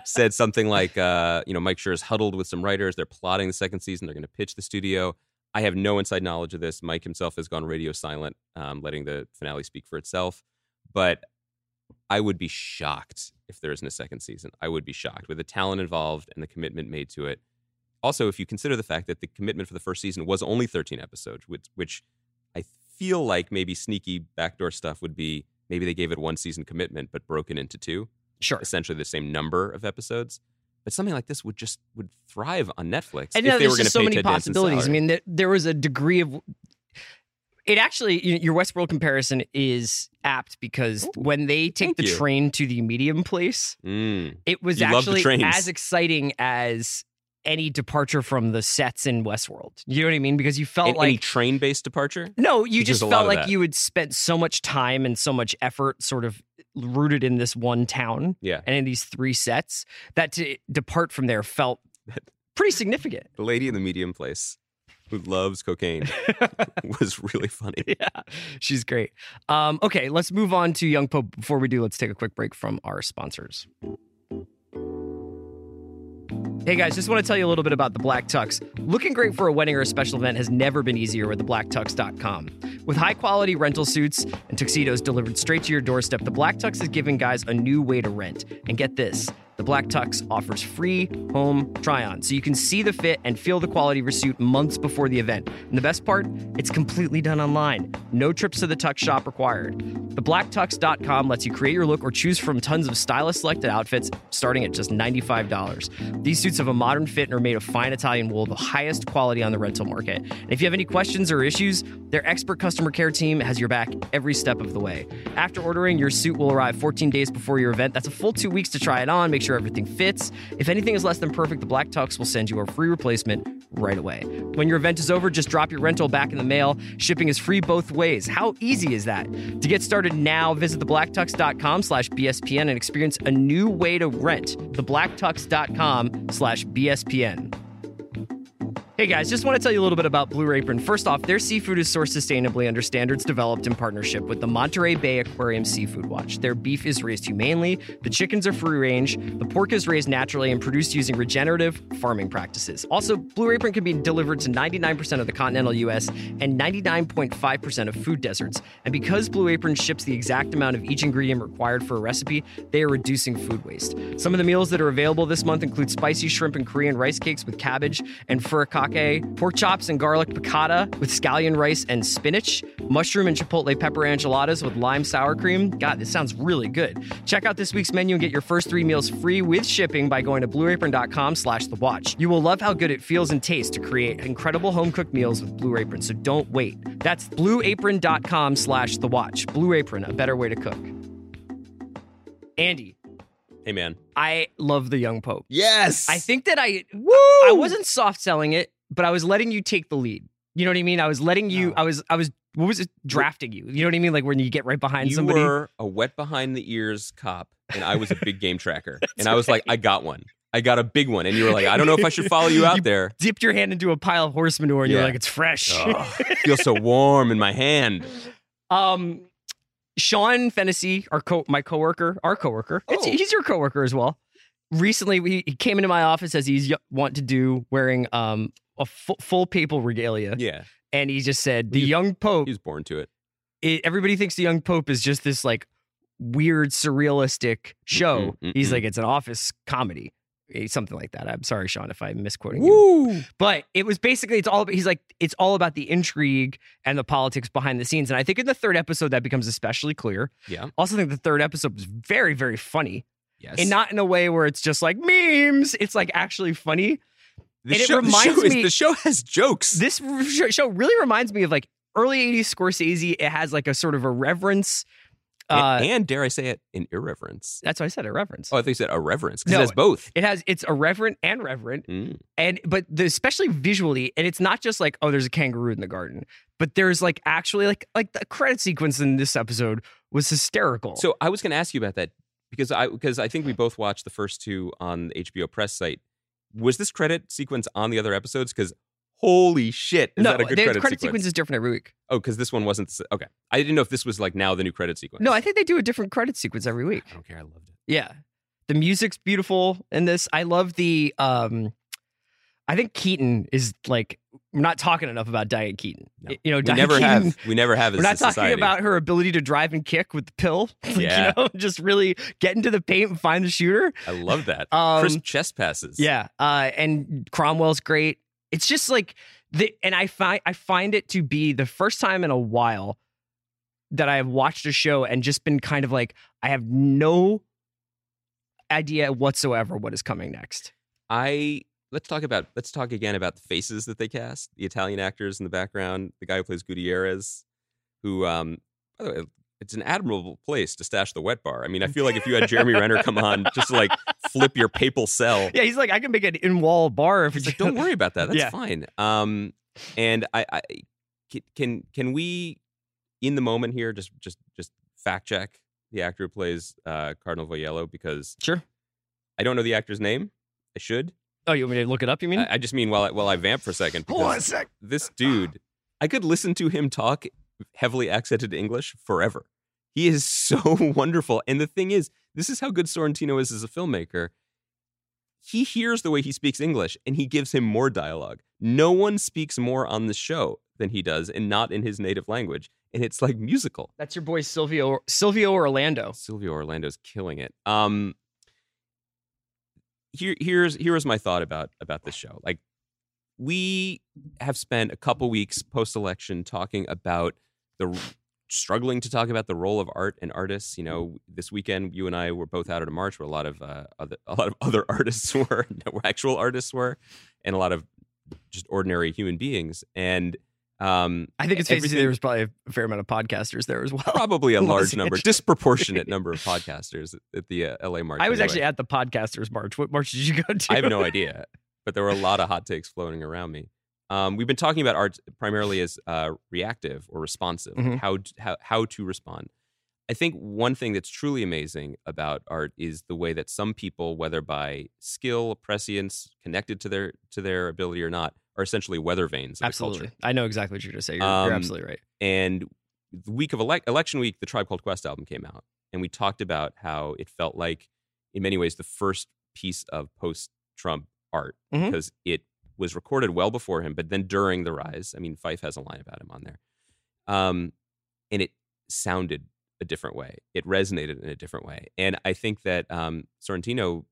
[SPEAKER 4] said something like, uh, you know, Mike Schur is huddled with some writers. They're plotting the second season. They're going to pitch the studio. I have no inside knowledge of this. Mike himself has gone radio silent, um, letting the finale speak for itself. But I would be shocked if there isn't a second season. I would be shocked with the talent involved and the commitment made to it. Also, if you consider the fact that the commitment for the first season was only 13 episodes, which, which I feel like maybe sneaky backdoor stuff would be maybe they gave it one season commitment but broken into two
[SPEAKER 1] sure.
[SPEAKER 4] essentially the same number of episodes. But something like this would just would thrive on Netflix
[SPEAKER 1] And
[SPEAKER 4] if
[SPEAKER 1] now
[SPEAKER 4] they
[SPEAKER 1] there's
[SPEAKER 4] were going
[SPEAKER 1] just
[SPEAKER 4] to
[SPEAKER 1] so many possibilities. I mean, there, there was a degree of it. Actually, your Westworld comparison is apt because when they take the
[SPEAKER 4] you.
[SPEAKER 1] train to the medium place,
[SPEAKER 4] Mm,
[SPEAKER 1] it was actually as exciting as any departure from the sets in Westworld. You know what I mean? Because you felt
[SPEAKER 4] An-
[SPEAKER 1] like
[SPEAKER 4] any train based departure?
[SPEAKER 1] no, you just
[SPEAKER 4] is a lot
[SPEAKER 1] felt like you had spent so much time and so much effort sort of rooted in this one town
[SPEAKER 4] Yeah.
[SPEAKER 1] and in these three sets that to depart from there felt pretty significant.
[SPEAKER 4] The lady in the medium place who loves cocaine was really funny.
[SPEAKER 1] yeah, she's great. Um, okay, let's move on to Young Pope. Before we do, let's take a quick break from our sponsors. Hey guys, just want to tell you a little bit about the Black Tux. Looking great for a wedding or a special event has never been easier with theblacktux.com. With high quality rental suits and tuxedos delivered straight to your doorstep, the Black Tux is giving guys a new way to rent. And get this the Black Tux offers free home try on, so you can see the fit and feel the quality of your suit months before the event. And the best part, it's completely done online. No trips to the Tux shop required. TheBlackTux.com lets you create your look or choose from tons of stylist selected outfits starting at just $95. These suits have a modern fit and are made of fine Italian wool, the highest quality on the rental market. And if you have any questions or issues, their expert customer care team has your back every step of the way. After ordering, your suit will arrive 14 days before your event. That's a full two weeks to try it on, make sure everything fits. If anything is less than perfect, the Black Tux will send you a free replacement right away. When your event is over, just drop your rental back in the mail. Shipping is free both ways. How easy is that? To get started now, visit theblacktux.com slash BSPN and experience a new way to rent. Theblacktux.com slash BSPN. Hey guys, just want to tell you a little bit about Blue Apron. First off, their seafood is sourced sustainably under standards developed in partnership with the Monterey Bay Aquarium Seafood Watch. Their beef is raised humanely, the chickens are free range, the pork is raised naturally and produced using regenerative farming practices. Also, Blue Apron can be delivered to 99% of the continental US and 99.5% of food deserts. And because Blue Apron ships the exact amount of each ingredient required for a recipe, they are reducing food waste. Some of the meals that are available this month include spicy shrimp and Korean rice cakes with cabbage and furikake, pork chops and garlic piccata with scallion rice and spinach, mushroom and chipotle pepper enchiladas with lime sour cream. God, this sounds really good. Check out this week's menu and get your first three meals free with shipping by going to blueapron.com slash the watch. You will love how good it feels and tastes to create incredible home cooked meals with Blue Apron, so don't wait. That's blueapron.com slash the watch. Blue Apron, a better way to cook. Andy,
[SPEAKER 4] Hey, man.
[SPEAKER 1] I love the young pope.
[SPEAKER 4] Yes.
[SPEAKER 1] I think that I
[SPEAKER 4] Woo!
[SPEAKER 1] I wasn't soft selling it, but I was letting you take the lead. You know what I mean? I was letting you.
[SPEAKER 4] No.
[SPEAKER 1] I was. I was. What was it? Drafting you. You know what I mean? Like when you get right behind
[SPEAKER 4] you
[SPEAKER 1] somebody.
[SPEAKER 4] were a wet behind the ears cop, and I was a big game tracker. and I was like, I got one. I got a big one. And you were like, I don't know if I should follow you out
[SPEAKER 1] You-
[SPEAKER 4] there.
[SPEAKER 1] Dipped your hand into a pile of horse manure, and you're like, "It's fresh."
[SPEAKER 4] Oh, feels so warm in my hand.
[SPEAKER 1] um, Sean Fennessy, our co, my coworker, our coworker,
[SPEAKER 4] Oh.
[SPEAKER 1] he's your coworker as well. Recently, we, he came into my office as he's y- want to do, wearing um a full papal regalia,
[SPEAKER 4] Yeah.
[SPEAKER 1] and he just said, "The
[SPEAKER 4] He-
[SPEAKER 1] young pope."
[SPEAKER 4] He was born to it.
[SPEAKER 1] it, everybody thinks the young pope is just this like weird surrealistic show.
[SPEAKER 4] Mm-mm,
[SPEAKER 1] He's
[SPEAKER 4] mm-mm.
[SPEAKER 1] like it's an office comedy, eh, something like that. I'm sorry, Sean, if I'm misquoting you. But it was basically it's all he's like it's all about the intrigue and the politics behind the scenes. And I think in the third episode that becomes especially clear.
[SPEAKER 4] Yeah.
[SPEAKER 1] Also think the third episode was very very funny
[SPEAKER 4] Yes.
[SPEAKER 1] and not in a way where it's just like memes. It's like actually funny.
[SPEAKER 4] The
[SPEAKER 1] and it
[SPEAKER 4] show, the
[SPEAKER 1] reminds
[SPEAKER 4] show is-
[SPEAKER 1] me-
[SPEAKER 4] the show has jokes.
[SPEAKER 1] This sh- show really reminds me of like early 80s Scorsese. It has like a sort of a reverence. Uh,
[SPEAKER 4] and, dare I say it, an irreverence.
[SPEAKER 1] That's why I said irreverence.
[SPEAKER 4] Oh, I think you said a reverence because
[SPEAKER 1] No,
[SPEAKER 4] it has both.
[SPEAKER 1] It has it's irreverent and reverent,
[SPEAKER 4] Mm.
[SPEAKER 1] and but the, especially visually, and it's not just like oh, there's a kangaroo in the garden, but there's like actually like like the credit sequence in this episode was hysterical.
[SPEAKER 4] So I was going to ask you about that because I because I think we both watched the first two on the HBO press site. Was this credit sequence on the other episodes? Because holy shit, is
[SPEAKER 1] no,
[SPEAKER 4] that a good credit,
[SPEAKER 1] credit
[SPEAKER 4] sequence?
[SPEAKER 1] sequence is different every week.
[SPEAKER 4] Oh, because this one wasn't. Okay, I didn't know if this was like now the new credit sequence.
[SPEAKER 1] No, I think they do a different credit sequence every week.
[SPEAKER 4] I don't care. I loved it.
[SPEAKER 1] Yeah, the music's beautiful in this. I love the. um I think Keaton is like we're not talking enough about Diane Keaton.
[SPEAKER 4] No.
[SPEAKER 1] You know,
[SPEAKER 4] We
[SPEAKER 1] Diane
[SPEAKER 4] never
[SPEAKER 1] Keaton,
[SPEAKER 4] have. We never have.
[SPEAKER 1] We're not talking
[SPEAKER 4] society.
[SPEAKER 1] about her ability to drive and kick with the pill. Like,
[SPEAKER 4] Yeah.
[SPEAKER 1] You know, just really get into the paint and find the shooter.
[SPEAKER 4] I love that.
[SPEAKER 1] Um,
[SPEAKER 4] Crisp chest passes.
[SPEAKER 1] Yeah. Uh, and Cromwell's great. It's just like the and I find I find it to be the first time in a while that I have watched a show and just been kind of like, I have no idea whatsoever what is coming next.
[SPEAKER 4] I let's talk about let's talk again about the faces that they cast. The Italian actors in the background. The guy who plays Gutierrez, who um by the way it's an admirable place to stash the wet bar. I mean, I feel like if you had Jeremy Renner come on just to like flip your papal cell,
[SPEAKER 1] Yeah, he's like, I can make an in-wall bar if
[SPEAKER 4] he's
[SPEAKER 1] it's
[SPEAKER 4] like, don't worry about that. That's
[SPEAKER 1] Yeah.
[SPEAKER 4] fine. Um, and I, I can can we in the moment here just just just fact check the actor who plays uh, Cardinal Voiello because
[SPEAKER 1] Sure.
[SPEAKER 4] I don't know the actor's name. I should.
[SPEAKER 1] Oh, you want me to look it up? You mean?
[SPEAKER 4] I, I just mean while I, while I vamp for a second.
[SPEAKER 1] Hold on a sec.
[SPEAKER 4] This dude, I could listen to him talk heavily accented English forever. He is so wonderful. And the thing is, this is how good Sorrentino is as a filmmaker. He hears the way he speaks English and he gives him more dialogue. No one speaks more on the show than he does and not in his native language. And it's like musical.
[SPEAKER 1] That's your boy Silvio Silvio Orlando.
[SPEAKER 4] Silvio Orlando's killing it. Um, here, here's here's my thought about about this show. Like, we have spent a couple weeks post election talking about the struggling to talk about the role of art and artists. You know, this weekend you and I were both out at a march where a lot of uh, other a lot of other artists were, actual artists were, and a lot of just ordinary human beings. And um,
[SPEAKER 1] I think it's safe to say there was probably a fair amount of podcasters there as well.
[SPEAKER 4] probably a large number, disproportionate number of podcasters at the uh, LA March.
[SPEAKER 1] I was
[SPEAKER 4] anyway.
[SPEAKER 1] actually at the podcasters march. What march did you go to?
[SPEAKER 4] I have no idea, but there were a lot of hot takes floating around me. Um, we've been talking about art primarily as uh, reactive or responsive,
[SPEAKER 1] Mhm.
[SPEAKER 4] how, how how to respond. I think one thing that's truly amazing about art is the way that some people, whether by skill, prescience, connected to their to their ability or not, are essentially weather vanes
[SPEAKER 1] Absolutely. I know exactly what you're going to say. You're,
[SPEAKER 4] Um,
[SPEAKER 1] you're absolutely right.
[SPEAKER 4] And the week of elec election week, the Tribe Called Quest album came out, and we talked about how it felt like, in many ways, the first piece of post-Trump art
[SPEAKER 1] Mhm.
[SPEAKER 4] because it was recorded well before him, but then during the rise. I mean, Phife has a line about him on there, um, and it sounded a different way. It resonated in a different way, and I think that um, Sorrentino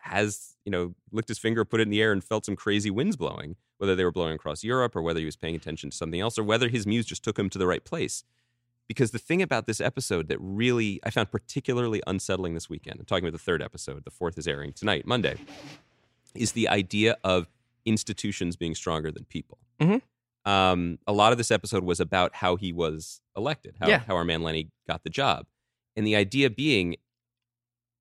[SPEAKER 4] has, you know, licked his finger, put it in the air, and felt some crazy winds blowing, whether they were blowing across Europe or whether he was paying attention to something else or whether his muse just took him to the right place. Because the thing about this episode that really I found particularly unsettling this weekend, I'm talking about the third episode, the fourth is airing tonight, Monday, is the idea of institutions being stronger than people.
[SPEAKER 1] Mhm.
[SPEAKER 4] Um, a lot of this episode was about how he was elected, how,
[SPEAKER 1] Yeah.
[SPEAKER 4] how our man Lenny got the job. And the idea being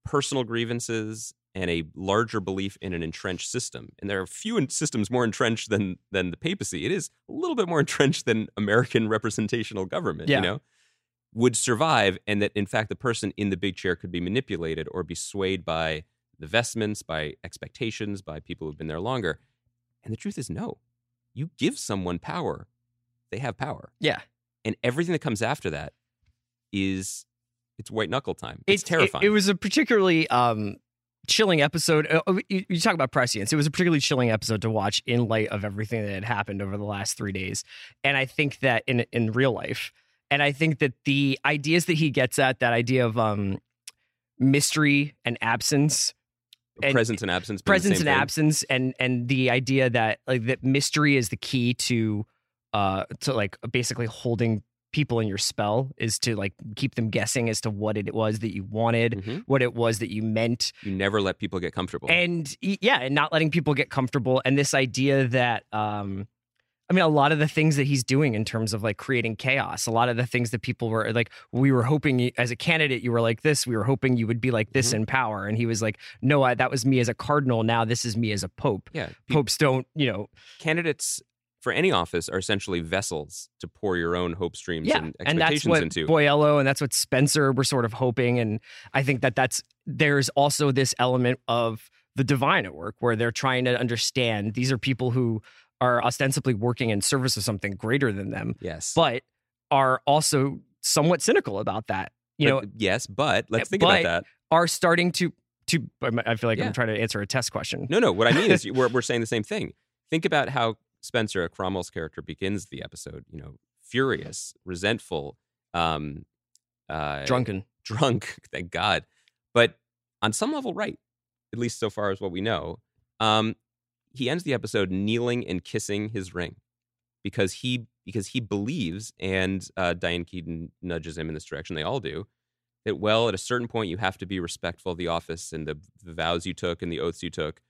[SPEAKER 4] personal grievances and a larger belief in an entrenched system. And there are few systems more entrenched than than the papacy. It is a little bit more entrenched than American representational government,
[SPEAKER 1] Yeah.
[SPEAKER 4] you know, would survive and that in fact the person in the big chair could be manipulated or be swayed by the vestments, by expectations, by people who've been there longer. And the truth is no. You give someone power, they have power.
[SPEAKER 1] Yeah.
[SPEAKER 4] And everything that comes after that is it's white knuckle time. It's
[SPEAKER 1] It-
[SPEAKER 4] terrifying.
[SPEAKER 1] It, was a particularly um, chilling episode. Uh, You, you talk about prescience. It was a particularly chilling episode to watch in light of everything that had happened over the last three days. And I think that in in real life, and I think that the ideas that he gets at, that idea of um, mystery and absence, and-
[SPEAKER 4] presence and absence.
[SPEAKER 1] presence and
[SPEAKER 4] thing.
[SPEAKER 1] absence, and and the idea that like that mystery is the key to uh to like basically holding people in your spell is to like keep them guessing as to what it was that you wanted
[SPEAKER 4] Mhm.
[SPEAKER 1] what it was that you meant
[SPEAKER 4] You never let people get comfortable.
[SPEAKER 1] and yeah and not letting people get comfortable and this idea that um I mean, a lot of the things that he's doing in terms of like creating chaos, a lot of the things that people were like, we were hoping you, as a candidate, you were like this. We were hoping you would be like this
[SPEAKER 4] Mhm.
[SPEAKER 1] in power. And he was like, no, I, that was me as a cardinal. Now this is me as a pope.
[SPEAKER 4] yeah,
[SPEAKER 1] Popes don't, you know,
[SPEAKER 4] candidates for any office are essentially vessels to pour your own hope streams
[SPEAKER 1] yeah.
[SPEAKER 4] and
[SPEAKER 1] And that's
[SPEAKER 4] expectations
[SPEAKER 1] what
[SPEAKER 4] into.
[SPEAKER 1] Voiello and that's what Spencer were sort of hoping. And I think that that's, there's also this element of the divine at work where they're trying to understand these are people who are ostensibly working in service of something greater than them.
[SPEAKER 4] yes,
[SPEAKER 1] but are also somewhat cynical about that. You know,
[SPEAKER 4] yes, but let's eh, think
[SPEAKER 1] but-
[SPEAKER 4] about that.
[SPEAKER 1] are starting to to. I feel like
[SPEAKER 4] Yeah.
[SPEAKER 1] I'm trying to answer a test question.
[SPEAKER 4] No, no. What I mean is, we're we're saying the same thing. Think about how Spencer, Cromwell's character, begins the episode. You know, furious, resentful, um, uh,
[SPEAKER 1] Drunken.
[SPEAKER 4] drunk. Thank God. But on some level, right. At least so far as what we know. Um, he ends the episode kneeling and kissing his ring because he because he believes, and uh, Diane Keaton nudges him in this direction. They all do that. Well, at a certain point, you have to be respectful of the office and the, the vows you took and the oaths you took.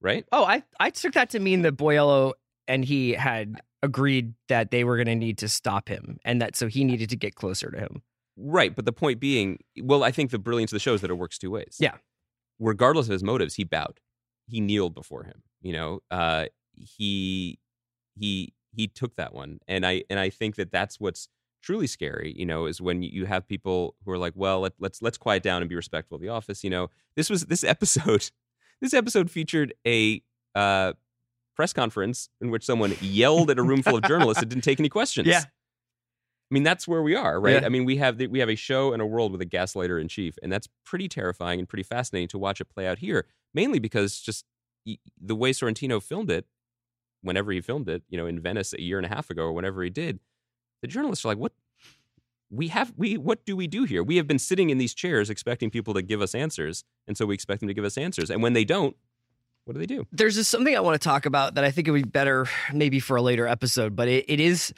[SPEAKER 4] Right?
[SPEAKER 1] Oh, I I took that to mean that Voiello and he had agreed that they were going to need to stop him, and that so he needed to get closer to him.
[SPEAKER 4] Right, but the point being, well, I think the brilliance of the show is that it works two ways.
[SPEAKER 1] Yeah.
[SPEAKER 4] Regardless of his motives, he bowed. He kneeled before him. You know, uh, he he he took that one, and I and I think that that's what's truly scary. You know, is when you have people who are like, well, let, let's let's quiet down and be respectful of the office. You know, this was this episode. This episode featured a uh, press conference in which someone yelled at a room full of journalists and didn't take any questions.
[SPEAKER 1] Yeah.
[SPEAKER 4] I mean, that's where we are, right?
[SPEAKER 1] Yeah.
[SPEAKER 4] I mean, we have the, we have a show and a world with a gaslighter in chief, and that's pretty terrifying and pretty fascinating to watch it play out here. Mainly because just the way Sorrentino filmed it, whenever he filmed it, you know, in Venice a year and a half ago or whenever he did, the journalists are like, "What? We have we what do we do here? We have been sitting in these chairs expecting people to give us answers, and so we expect them to give us answers, and when they don't, what do they do?
[SPEAKER 1] There's just something I want to talk about that I think it would be better maybe for a later episode, but it, it is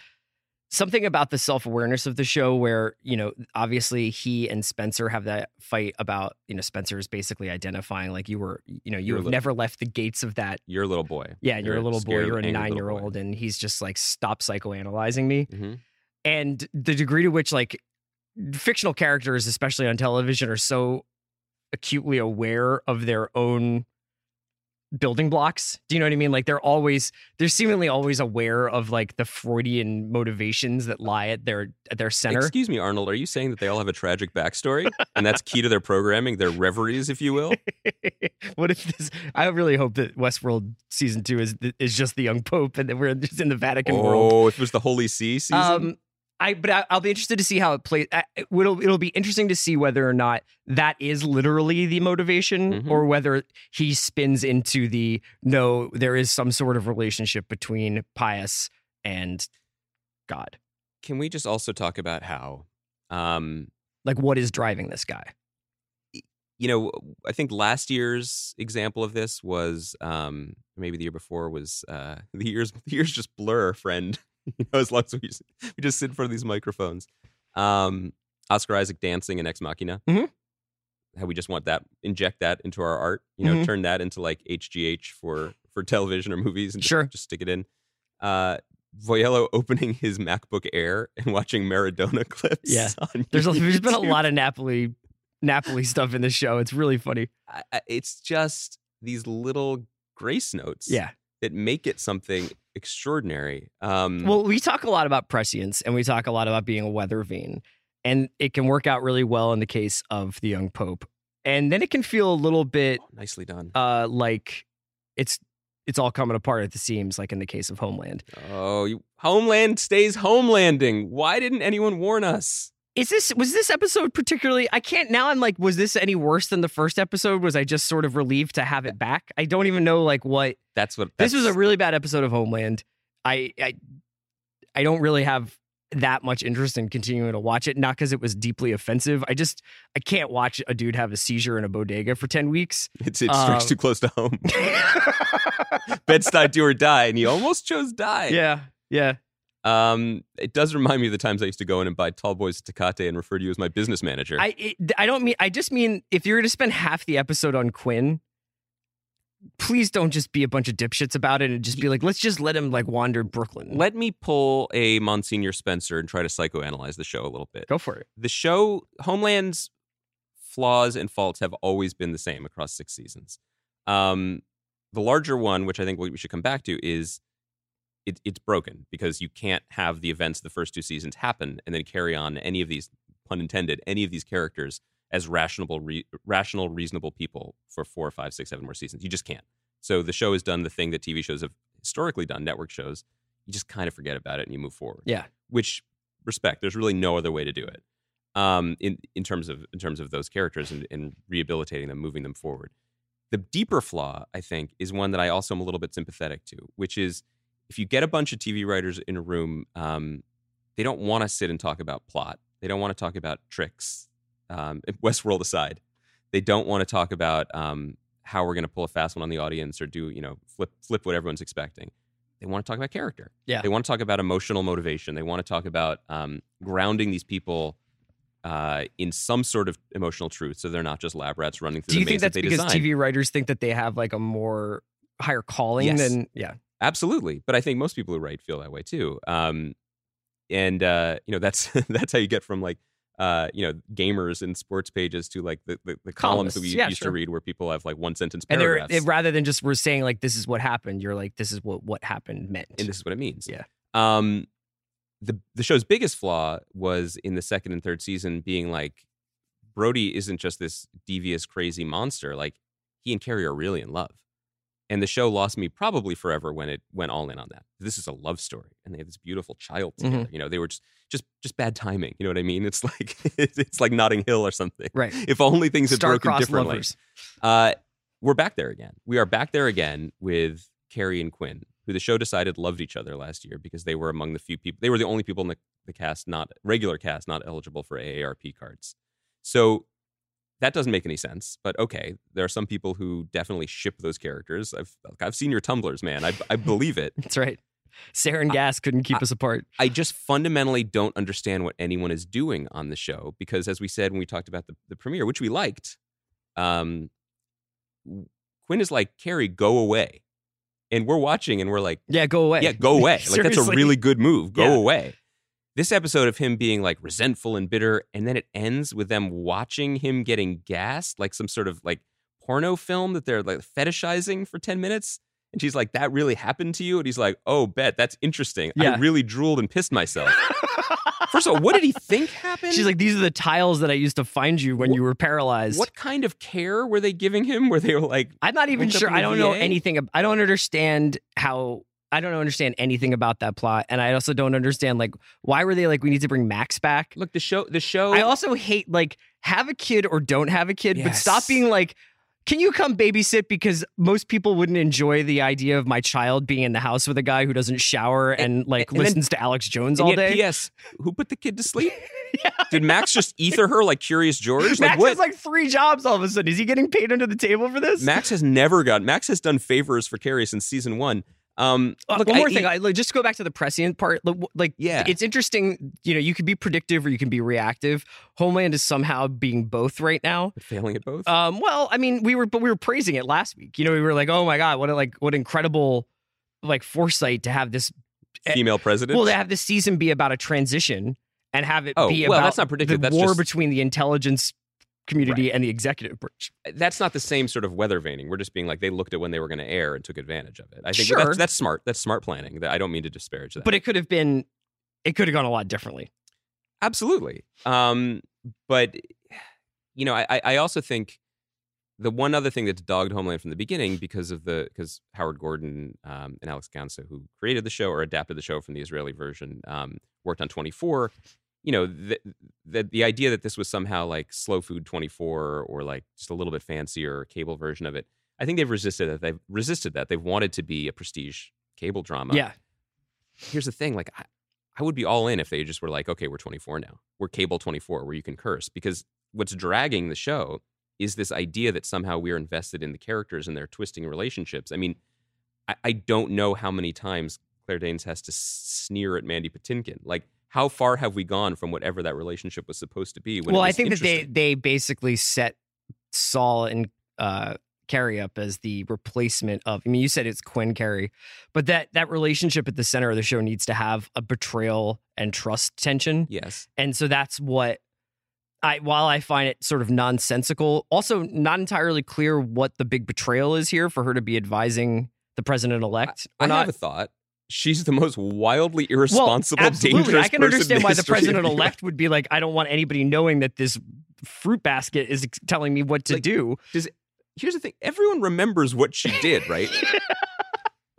[SPEAKER 1] something about the self awareness of the show where, you know, obviously he and Spencer have that fight about, you know, Spencer is basically identifying like you were, you know, you
[SPEAKER 4] You're
[SPEAKER 1] have
[SPEAKER 4] little-
[SPEAKER 1] never left the gates of that.
[SPEAKER 4] You're a little boy.
[SPEAKER 1] Yeah, and you're, a little boy, you're a nine year old, and he's just like, stop psychoanalyzing me.
[SPEAKER 4] Mhm.
[SPEAKER 1] And the degree to which like fictional characters, especially on television, are so acutely aware of their own building blocks. Do you know what I mean? Like they're always they're seemingly always aware of like the Freudian motivations that lie at their at their center.
[SPEAKER 4] Excuse me, Arnold. Are you saying that they all have a tragic backstory, and that's key to their programming, their reveries, if you will?
[SPEAKER 1] what if this? I really hope that Westworld season two is is just the young pope, and that we're just in the Vatican world.
[SPEAKER 4] Oh, if it was the Holy See season.
[SPEAKER 1] Um, I but I, I'll be interested to see how it plays. It'll it'll be interesting to see whether or not that is literally the motivation,
[SPEAKER 4] Mhm.
[SPEAKER 1] or whether he spins into the no. There is some sort of relationship between Pius and God.
[SPEAKER 4] Can we just also talk about how, um,
[SPEAKER 1] Like, what is driving this guy?
[SPEAKER 4] you know, I think last year's example of this was, um, maybe the year before was uh, the years. The years just blur, friend. you know, as long as we just, we just sit in front of these microphones. Um, Oscar Isaac dancing in Ex Machina.
[SPEAKER 1] Mhm.
[SPEAKER 4] How we just want that, inject that into our art. You know,
[SPEAKER 1] Mhm.
[SPEAKER 4] turn that into like HGH for for television or movies, and just,
[SPEAKER 1] Sure.
[SPEAKER 4] just stick it in. Uh, Voiello opening his MacBook Air and watching Maradona clips.
[SPEAKER 1] Yeah. There's a, there's been a lot of Napoli Napoli stuff in this show. It's really funny.
[SPEAKER 4] I- it's just these little grace notes
[SPEAKER 1] Yeah.
[SPEAKER 4] That make it something extraordinary. Um,
[SPEAKER 1] Well, we talk a lot about prescience and we talk a lot about being a weather vane, and it can work out really well in the case of the young pope. And then it can feel a little bit
[SPEAKER 4] nicely done.
[SPEAKER 1] uh, like it's it's all coming apart at the seams, like in the case of Homeland.
[SPEAKER 4] Oh, you, Homeland stays homelanding. Why didn't anyone warn us?
[SPEAKER 1] Is this was this episode particularly? I can't now. I'm like, was this any worse than the first episode? Was I just sort of relieved to have it back? I don't even know like what
[SPEAKER 4] That's what.
[SPEAKER 1] this was a really bad episode of Homeland. I I I don't really have that much interest in continuing to watch it. Not because it was deeply offensive. I just I can't watch a dude have a seizure in a bodega for ten weeks.
[SPEAKER 4] It's, it strikes
[SPEAKER 1] um,
[SPEAKER 4] too close to home. Bed-Stuy, do or die, and he almost chose die.
[SPEAKER 1] yeah, yeah.
[SPEAKER 4] Um, it does remind me of the times I used to go in and buy tall boys Tecate and refer to you as my business manager.
[SPEAKER 1] I it, I don't mean. I just mean if you're going to spend half the episode on Quinn. Please don't just be a bunch of dipshits about it and just be like, let's just let him like wander Brooklyn.
[SPEAKER 4] Let me pull a Monsignor Spencer and try to psychoanalyze the show a little bit.
[SPEAKER 1] go for it.
[SPEAKER 4] the show Homeland's flaws and faults have always been the same across six seasons. Um, the larger one, which I think we should come back to, is it, it's broken because you can't have the events of the first two seasons happen and then carry on any of these pun intended any of these characters as rational, re, rational, reasonable people for four, five, six, seven more seasons. You just can't. So the show has done the thing that TV shows have historically done, network shows. You just kind of forget about it and you move forward
[SPEAKER 1] Yeah.
[SPEAKER 4] which respect. There's really no other way to do it. Um, in in terms of in terms of those characters and, and rehabilitating them, moving them forward. The deeper flaw, I think, is one that I also am a little bit sympathetic to, which is if you get a bunch of TV writers in a room, um, they don't want to sit and talk about plot. They don't want to talk about tricks. Um, Westworld aside, they don't want to talk about um, how we're going to pull a fast one on the audience or do you know flip flip what everyone's expecting. They want to talk about character.
[SPEAKER 1] Yeah.
[SPEAKER 4] They want to talk about emotional motivation. They want to talk about um, grounding these people uh, in some sort of emotional truth, so they're not just lab rats running through
[SPEAKER 1] Do you
[SPEAKER 4] the
[SPEAKER 1] think that's
[SPEAKER 4] that they
[SPEAKER 1] because
[SPEAKER 4] design.
[SPEAKER 1] TV writers think that they have like a more higher calling
[SPEAKER 4] Yes.
[SPEAKER 1] than yeah?
[SPEAKER 4] Absolutely, but I think most people who write feel that way too. Um, and uh, you know that's that's how you get from like uh, you know, gamers and sports pages to like the, the, the columns that we
[SPEAKER 1] yeah,
[SPEAKER 4] used
[SPEAKER 1] sure.
[SPEAKER 4] to read where people have like one sentence
[SPEAKER 1] And they're
[SPEAKER 4] paragraphs.
[SPEAKER 1] it- rather than just we're saying like this is what happened, you're like this is what what happened meant.
[SPEAKER 4] and this is what it means.
[SPEAKER 1] Yeah.
[SPEAKER 4] Um, the the show's biggest flaw was in the second and third season being like Brody isn't just this devious, crazy monster. Like he and Carrie are really in love, and the show lost me probably forever when it went all in on that. This is a love story, and they have this beautiful child together. You know, they were just just just bad timing. You know what I mean? It's like it's like Notting Hill or something.
[SPEAKER 1] right.
[SPEAKER 4] If only things had broken differently.
[SPEAKER 1] lovers.
[SPEAKER 4] Uh, we're back there again. We are back there again with Carrie and Quinn, who the show decided loved each other last year because they were among the few people. They were the only people in the, the cast, not regular cast, not eligible for AARP cards. So that doesn't make any sense. But okay, there are some people who definitely ship those characters. I've I've seen your tumblers, man. I I believe it.
[SPEAKER 1] That's right. Sarin gas couldn't keep us apart.
[SPEAKER 4] I just fundamentally don't understand what anyone is doing on the show because, as we said when we talked about the, the premiere, which we liked, um, Quinn is like, Carrie, go away. And we're watching and we're like,
[SPEAKER 1] Yeah, go away.
[SPEAKER 4] yeah, go away. Like, that's a really good move. Go
[SPEAKER 1] Yeah.
[SPEAKER 4] away. This episode of him being like resentful and bitter, and then it ends with them watching him getting gassed, like some sort of like porno film that they're like fetishizing for 10 minutes. And she's like, that really happened to you? And he's like, oh, bet. That's interesting. I really drooled and pissed myself. First of all, what did he think happened?
[SPEAKER 1] She's like, these are the tiles that I used to find you when
[SPEAKER 4] Wh-
[SPEAKER 1] you were paralyzed.
[SPEAKER 4] what kind of care were they giving him? Where they were like,
[SPEAKER 1] I'm not even sure. I don't know anything. I don't understand how. I don't understand anything about that plot, and I also don't understand like why were they like we need to bring Max back.
[SPEAKER 4] look, the show, the show.
[SPEAKER 1] I also hate like have a kid or don't have a kid, but stop being like. Can you come babysit? Because most people wouldn't enjoy the idea of my child being in the house with a guy who doesn't shower and, like
[SPEAKER 4] and then-
[SPEAKER 1] listens to Alex Jones all day.
[SPEAKER 4] P.S. Who put the kid to sleep? Did Max just ether her like Curious George? Like
[SPEAKER 1] Max
[SPEAKER 4] what?
[SPEAKER 1] has like three jobs all of a sudden. Is he getting paid under the table for this?
[SPEAKER 4] Max has never got. Max has done favors for Carrie since season one. Um,
[SPEAKER 1] Uh,
[SPEAKER 4] look,
[SPEAKER 1] one more
[SPEAKER 4] I-
[SPEAKER 1] thing, I, like, just to go back to the prescient part. Like, like,
[SPEAKER 4] Yeah.
[SPEAKER 1] it's interesting. You know, you can be predictive or you can be reactive. Homeland is somehow being both right now.
[SPEAKER 4] failing at both.
[SPEAKER 1] Um, well, I mean, we were, but we were praising it last week. You know, we were like, oh my god, what a like, what incredible, like foresight to have this.
[SPEAKER 4] Female president.
[SPEAKER 1] Well, to have this season be about a transition and have it
[SPEAKER 4] Oh,
[SPEAKER 1] be
[SPEAKER 4] well,
[SPEAKER 1] about
[SPEAKER 4] that's not predictive,
[SPEAKER 1] the
[SPEAKER 4] that's
[SPEAKER 1] war
[SPEAKER 4] just-
[SPEAKER 1] between the intelligence community and the executive branch.
[SPEAKER 4] that's not the same sort of weather veining. We're just being like they looked at when they were going to air and took advantage of it. I think
[SPEAKER 1] Sure.
[SPEAKER 4] that's, that's smart. That's smart planning. I don't mean to disparage that.
[SPEAKER 1] But it could have been, it could have gone a lot differently.
[SPEAKER 4] Absolutely. Um, but you know, I, I- I also think the one other thing that's dogged Homeland from the beginning because of the because Howard Gordon um, and Alex Gansa, who created the show or adapted the show from the Israeli version, um, worked on 24. You know, the, the the idea that this was somehow like slow food 24 or like just a little bit fancier cable version of it. I think they've resisted that. They've resisted that. They've wanted to be a prestige cable drama
[SPEAKER 1] Yeah.
[SPEAKER 4] here's the thing like I, I would be all in if they just were like okay we're 24 now we're cable 24 where you can curse because what's dragging the show is this idea that somehow we're invested in the characters and their twisting relationships i mean i, I don't know how many times claire danes has to sneer at mandy patinkin like how far have we gone from whatever that relationship was supposed to be
[SPEAKER 1] well, I think that they they basically set Saul and uh, Carrie up as the replacement of. I mean, you said it's Quinn Carrie, but that that relationship at the center of the show needs to have a betrayal and trust tension,
[SPEAKER 4] yes
[SPEAKER 1] and so that's what. I, while I find it sort of nonsensical, also not entirely clear what the big betrayal is here for her to be advising the president elect.
[SPEAKER 4] i have a thought she's the most wildly irresponsible
[SPEAKER 1] absolutely.
[SPEAKER 4] dangerous
[SPEAKER 1] I can understand why the president elect would be like, I don't want anybody knowing that this fruit basket is telling me what to
[SPEAKER 4] Like,
[SPEAKER 1] do.
[SPEAKER 4] here's the thing. Everyone remembers what she did right?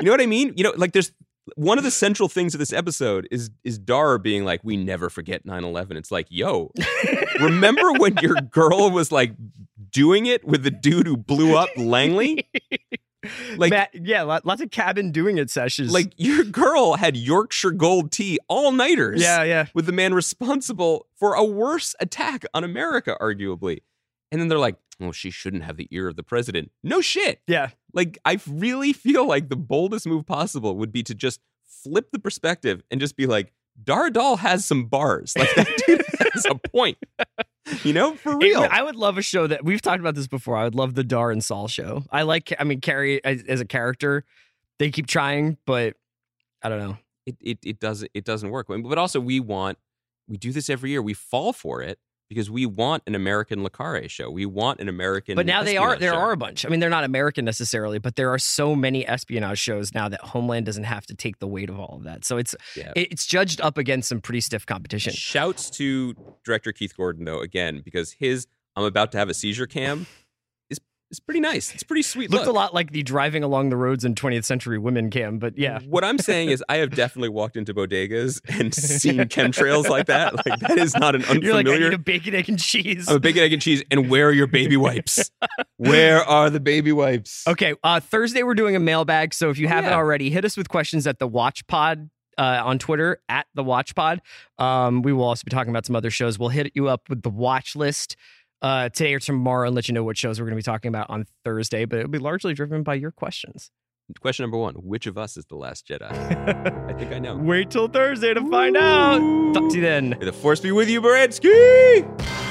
[SPEAKER 4] You know what i mean? You know like there's one of the central things of this episode is is Dar being like we never forget 9-11 it's like yo remember when your girl was like doing it with the dude who blew up langley Like-
[SPEAKER 1] Matt, yeah, lots of cabin doing it sessions.
[SPEAKER 4] like your girl had yorkshire gold tea all nighters
[SPEAKER 1] yeah, yeah.
[SPEAKER 4] with the man responsible for a worse attack on america arguably and then they're like oh she shouldn't have the ear of the president no shit
[SPEAKER 1] Yeah.
[SPEAKER 4] Like, I really feel like the boldest move possible would be to just flip the perspective and just be like, Dar Adal has some bars. Like, that dude has a point. You know, for real.
[SPEAKER 1] I would love a show that we've talked about this before. I would love the Dar and Saul show. I like, I mean, Carrie as, as a character, they keep trying, but I don't know.
[SPEAKER 4] it, it, it, doesn't, it doesn't work. But also, we want, we do this every year. We fall for it because we want an American Le Carre show. We want an American.
[SPEAKER 1] But now they are there
[SPEAKER 4] show.
[SPEAKER 1] are a bunch. I mean, they're not American necessarily, but there are so many espionage shows now that Homeland doesn't have to take the weight of all of that. So it's
[SPEAKER 4] Yeah.
[SPEAKER 1] it's judged up against some pretty stiff competition.
[SPEAKER 4] Shouts to director Keith Gordon though again because his "I'm about to have a seizure" cam is pretty nice. It's pretty sweet.
[SPEAKER 1] Looked
[SPEAKER 4] look.
[SPEAKER 1] a lot like the driving along the roads in 20th century women cam, but yeah.
[SPEAKER 4] What I'm saying is, I have definitely walked into bodegas and seen chemtrails like that. Like that is not an unfamiliar.
[SPEAKER 1] You're like, I need a bacon, egg, and cheese.
[SPEAKER 4] I'm a bacon, egg, and cheese. And where are your baby wipes? Where are the baby wipes?
[SPEAKER 1] Okay, uh, Thursday we're doing a mailbag. So if you
[SPEAKER 4] Oh,
[SPEAKER 1] haven't
[SPEAKER 4] yeah.
[SPEAKER 1] already, hit us with questions at the Watch Pod uh, on Twitter at the Watch Pod. Um, we will also be talking about some other shows. We'll hit you up with the watch list uh, today or tomorrow and let you know what shows we're going to be talking about on Thursday. But it'll be largely driven by your questions.
[SPEAKER 4] Question number one: Which of us is the last Jedi? I think I know.
[SPEAKER 1] Wait till Thursday to find out. Talk to you then.
[SPEAKER 4] May the force be with you, Baranski.